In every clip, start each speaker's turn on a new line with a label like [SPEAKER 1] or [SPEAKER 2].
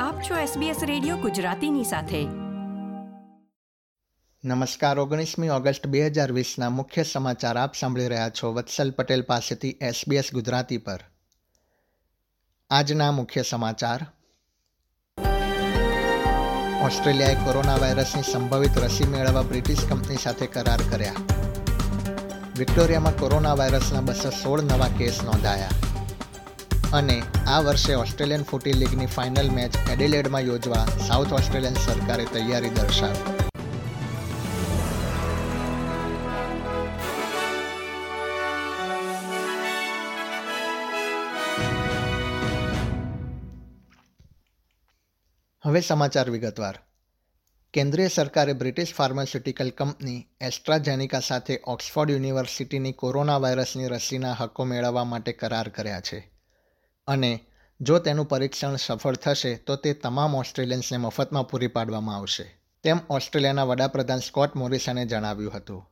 [SPEAKER 1] આપ છો SBS radio ગુજરાતીની સાથે.
[SPEAKER 2] નમસ્કાર, ઓગણીસમી ઓગસ્ટ બે હજાર વીસના મુખ્ય સમાચાર આપ સાંભળી રહ્યા છો વત્સલ પટેલ પાસેથી SBS ગુજરાતી પર. આજના મુખ્ય સમાચાર. ઓસ્ટ્રેલિયાએ કોરોના વાયરસની સંભવિત રસી મેળવવા બ્રિટિશ કંપની સાથે કરાર કર્યા. વિક્ટોરિયામાં કોરોના વાયરસના બસો સોળ નવા કેસ નોંધાયા. અને આ વર્ષે ઓસ્ટ્રેલિયન ફૂટી લીગની ફાઇનલ મેચ એડિલેડમાં યોજવા સાઉથ ઓસ્ટ્રેલિયન સરકારે તૈયારી દર્શાવી. હવે સમાચાર વિગતવાર. કેન્દ્રીય સરકારે બ્રિટિશ ફાર્માસ્યુટિકલ કંપની એસ્ટ્રાજેનિકા સાથે ઓક્સફોર્ડ યુનિવર્સિટીની કોરોના વાયરસની રસીના હક્કો મેળવવા માટે કરાર કર્યા છે. અને જો તેનું પરીક્ષણ સફળ થશે, તો તે તમામ ઓસ્ટ્રેલિયન્સને મફતમાં પૂરી પાડવામાં આવશે. તેમ ઓસ્ટ્રેલિયાના વડાપ્રધાન સ્કોટ મોરિસને જણાવ્યું હતું.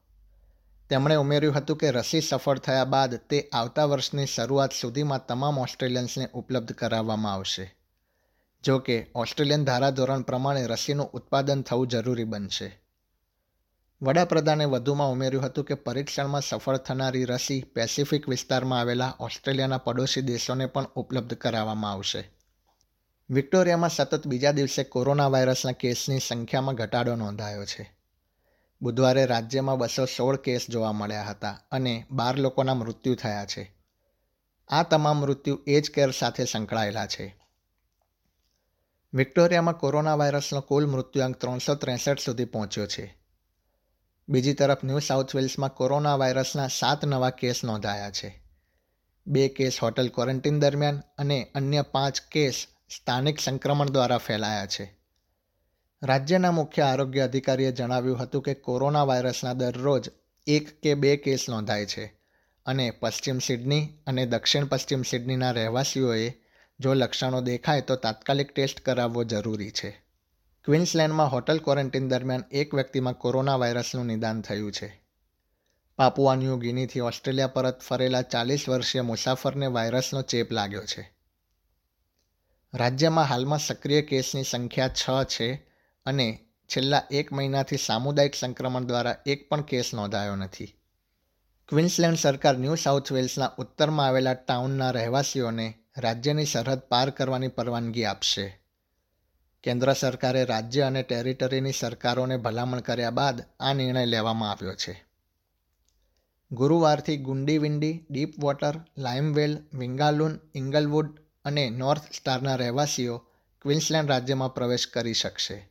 [SPEAKER 2] તેમણે ઉમેર્યું હતું કે રસી સફળ થયા બાદ તે આવતા વર્ષની શરૂઆત સુધીમાં તમામ ઓસ્ટ્રેલિયન્સને ઉપલબ્ધ કરાવવામાં આવશે. જો કે, ઓસ્ટ્રેલિયન ધારાધોરણ પ્રમાણે રસીનું ઉત્પાદન થવું જરૂરી બનશે. વડાપ્રધાને વધુમાં ઉમેર્યું હતું કે પરીક્ષણમાં સફળ થનારી રસી પેસિફિક વિસ્તારમાં આવેલા ઓસ્ટ્રેલિયાના પડોશી દેશોને પણ ઉપલબ્ધ કરાવવામાં આવશે. વિક્ટોરિયામાં સતત બીજા દિવસે કોરોના વાયરસના કેસની સંખ્યામાં ઘટાડો નોંધાયો છે. બુધવારે રાજ્યમાં બસો સોળ કેસ જોવા મળ્યા હતા અને બાર લોકોના મૃત્યુ થયા છે. આ તમામ મૃત્યુ એજ કેર સાથે સંકળાયેલા છે. વિક્ટોરિયામાં કોરોના વાયરસનો કુલ મૃત્યુઆંક ત્રણસો ત્રેસઠ સુધી પહોંચ્યો છે. બીજી તરફ ન્યૂ સાઉથ વેલ્સમાં કોરોના વાયરસના સાત નવા કેસ નોંધાયા છે. બે કેસ હોટલ ક્વોરન્ટીન દરમિયાન અને અન્ય પાંચ કેસ સ્થાનિક સંક્રમણ દ્વારા ફેલાયા છે. રાજ્યના મુખ્ય આરોગ્ય અધિકારીએ જણાવ્યું હતું કે કોરોના વાયરસના દરરોજ એક કે બે કેસ નોંધાય છે અને પશ્ચિમ સિડની અને દક્ષિણ પશ્ચિમ સિડનીના રહેવાસીઓએ જો લક્ષણો દેખાય તો તાત્કાલિક ટેસ્ટ કરાવવો જરૂરી છે. ક્વિન્સલેન્ડમાં હોટલ ક્વોરન્ટીન દરમિયાન એક વ્યક્તિમાં કોરોના વાયરસનું નિદાન થયું છે. પાપુઆ ન્યૂ ગિનીથી ઓસ્ટ્રેલિયા પરત ફરેલા ચાલીસ વર્ષીય મુસાફરને વાયરસનો ચેપ લાગ્યો છે. રાજ્યમાં હાલમાં સક્રિય કેસની સંખ્યા છ છે અને છેલ્લા એક મહિનાથી સામુદાયિક સંક્રમણ દ્વારા એક પણ કેસ નોંધાયો નથી. ક્વિન્સલેન્ડ સરકાર ન્યૂ સાઉથ વેલ્સના ઉત્તરમાં આવેલા ટાઉનના રહેવાસીઓને રાજ્યની સરહદ પાર કરવાની પરવાનગી આપશે. કેન્દ્ર સરકારે રાજ્ય અને ટેરિટરીની સરકારોને ભલામણ કર્યા બાદ આ નિર્ણય લેવામાં આવ્યો છે. ગુરુવારથી Goondiwindi Deepwater Limevale, વિંગાલુન, ઇંગલવુડ અને નોર્થ સ્ટારના રહેવાસીઓ ક્વિન્સલેન્ડ રાજ્યમાં પ્રવેશ કરી શકશે.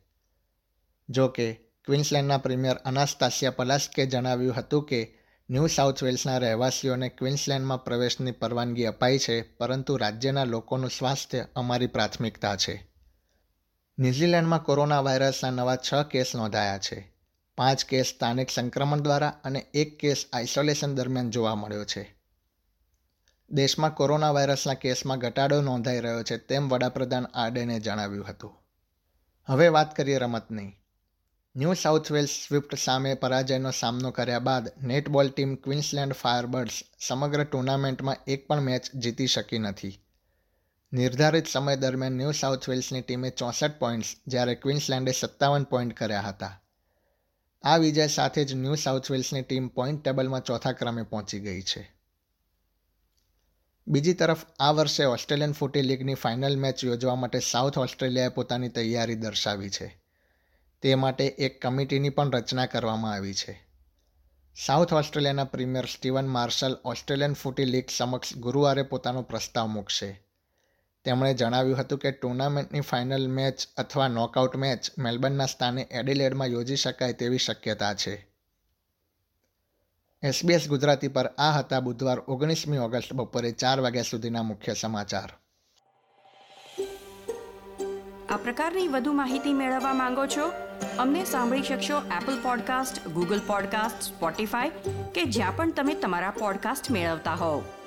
[SPEAKER 2] જો કે, ક્વિન્સલેન્ડના પ્રીમિયર અનાસ્તાસિયા પલાસ્કે જણાવ્યું હતું કે, ન્યૂ સાઉથ વેલ્સના રહેવાસીઓને ક્વિન્સલેન્ડમાં પ્રવેશની પરવાનગી અપાઈ છે, પરંતુ રાજ્યના લોકોનું સ્વાસ્થ્ય અમારી પ્રાથમિકતા છે. ન્યૂઝીલેન્ડમાં કોરોના વાયરસના નવા છ કેસ નોંધાયા છે. પાંચ કેસ સ્થાનિક સંક્રમણ દ્વારા અને એક કેસ આઇસોલેશન દરમિયાન જોવા મળ્યો છે. દેશમાં કોરોના વાયરસના કેસમાં ઘટાડો નોંધાઈ રહ્યો છે તેમ વડાપ્રધાન આર્ડેને જણાવ્યું હતું. હવે વાત કરીએ રમતની. ન્યૂ સાઉથ વેલ્સ સ્વિફ્ટ સામે પરાજયનો સામનો કર્યા બાદ નેટબોલ ટીમ ક્વિન્સલેન્ડ ફાયરબર્ડ્સ સમગ્ર ટુર્નામેન્ટમાં એક પણ મેચ જીતી શકી નથી. નિર્ધારિત સમય દરમિયાન ન્યૂ સાઉથ વેલ્સની ટીમે ચોસઠ પોઈન્ટ્સ જ્યારે ક્વિન્સલેન્ડે સત્તાવન પોઈન્ટ કર્યા હતા. આ વિજય સાથે જ ન્યૂ સાઉથ વેલ્સની ટીમ પોઈન્ટ ટેબલમાં ચોથા ક્રમે પહોંચી ગઈ છે. બીજી તરફ, આ વર્ષે ઓસ્ટ્રેલિયન ફૂટી લીગની ફાઇનલ મેચ યોજવા માટે સાઉથ ઓસ્ટ્રેલિયાએ પોતાની તૈયારી દર્શાવી છે. તે માટે એક કમિટીની પણ રચના કરવામાં આવી છે. સાઉથ ઓસ્ટ્રેલિયાના premier Steven Marshall Australian footy league સમક્ષ ગુરુવારે પોતાનો પ્રસ્તાવ મૂકશે. તેમણે જણાવ્યું હતું કે ટુર્નામેન્ટની ફાઇનલ મેચ અથવા નોકઆઉટ મેચ મેલબર્નના સ્થાને એડિલેડમાં યોજી શકાય તેવી શક્યતા છે. એસબીએસ ગુજરાતી પર આ હતા બુધવાર ઓગણીસમી ઓગસ્ટ બપોરે ચાર વાગ્યા સુધીના મુખ્ય સમાચાર.
[SPEAKER 1] આ પ્રકારની વધુ માહિતી મેળવવા માંગો છો? અમને સાંભળી શકશો Apple podcast Google podcast Spotify કે જ્યાં પણ તમે તમારા પોડકાસ્ટ મેળવતા હોવ.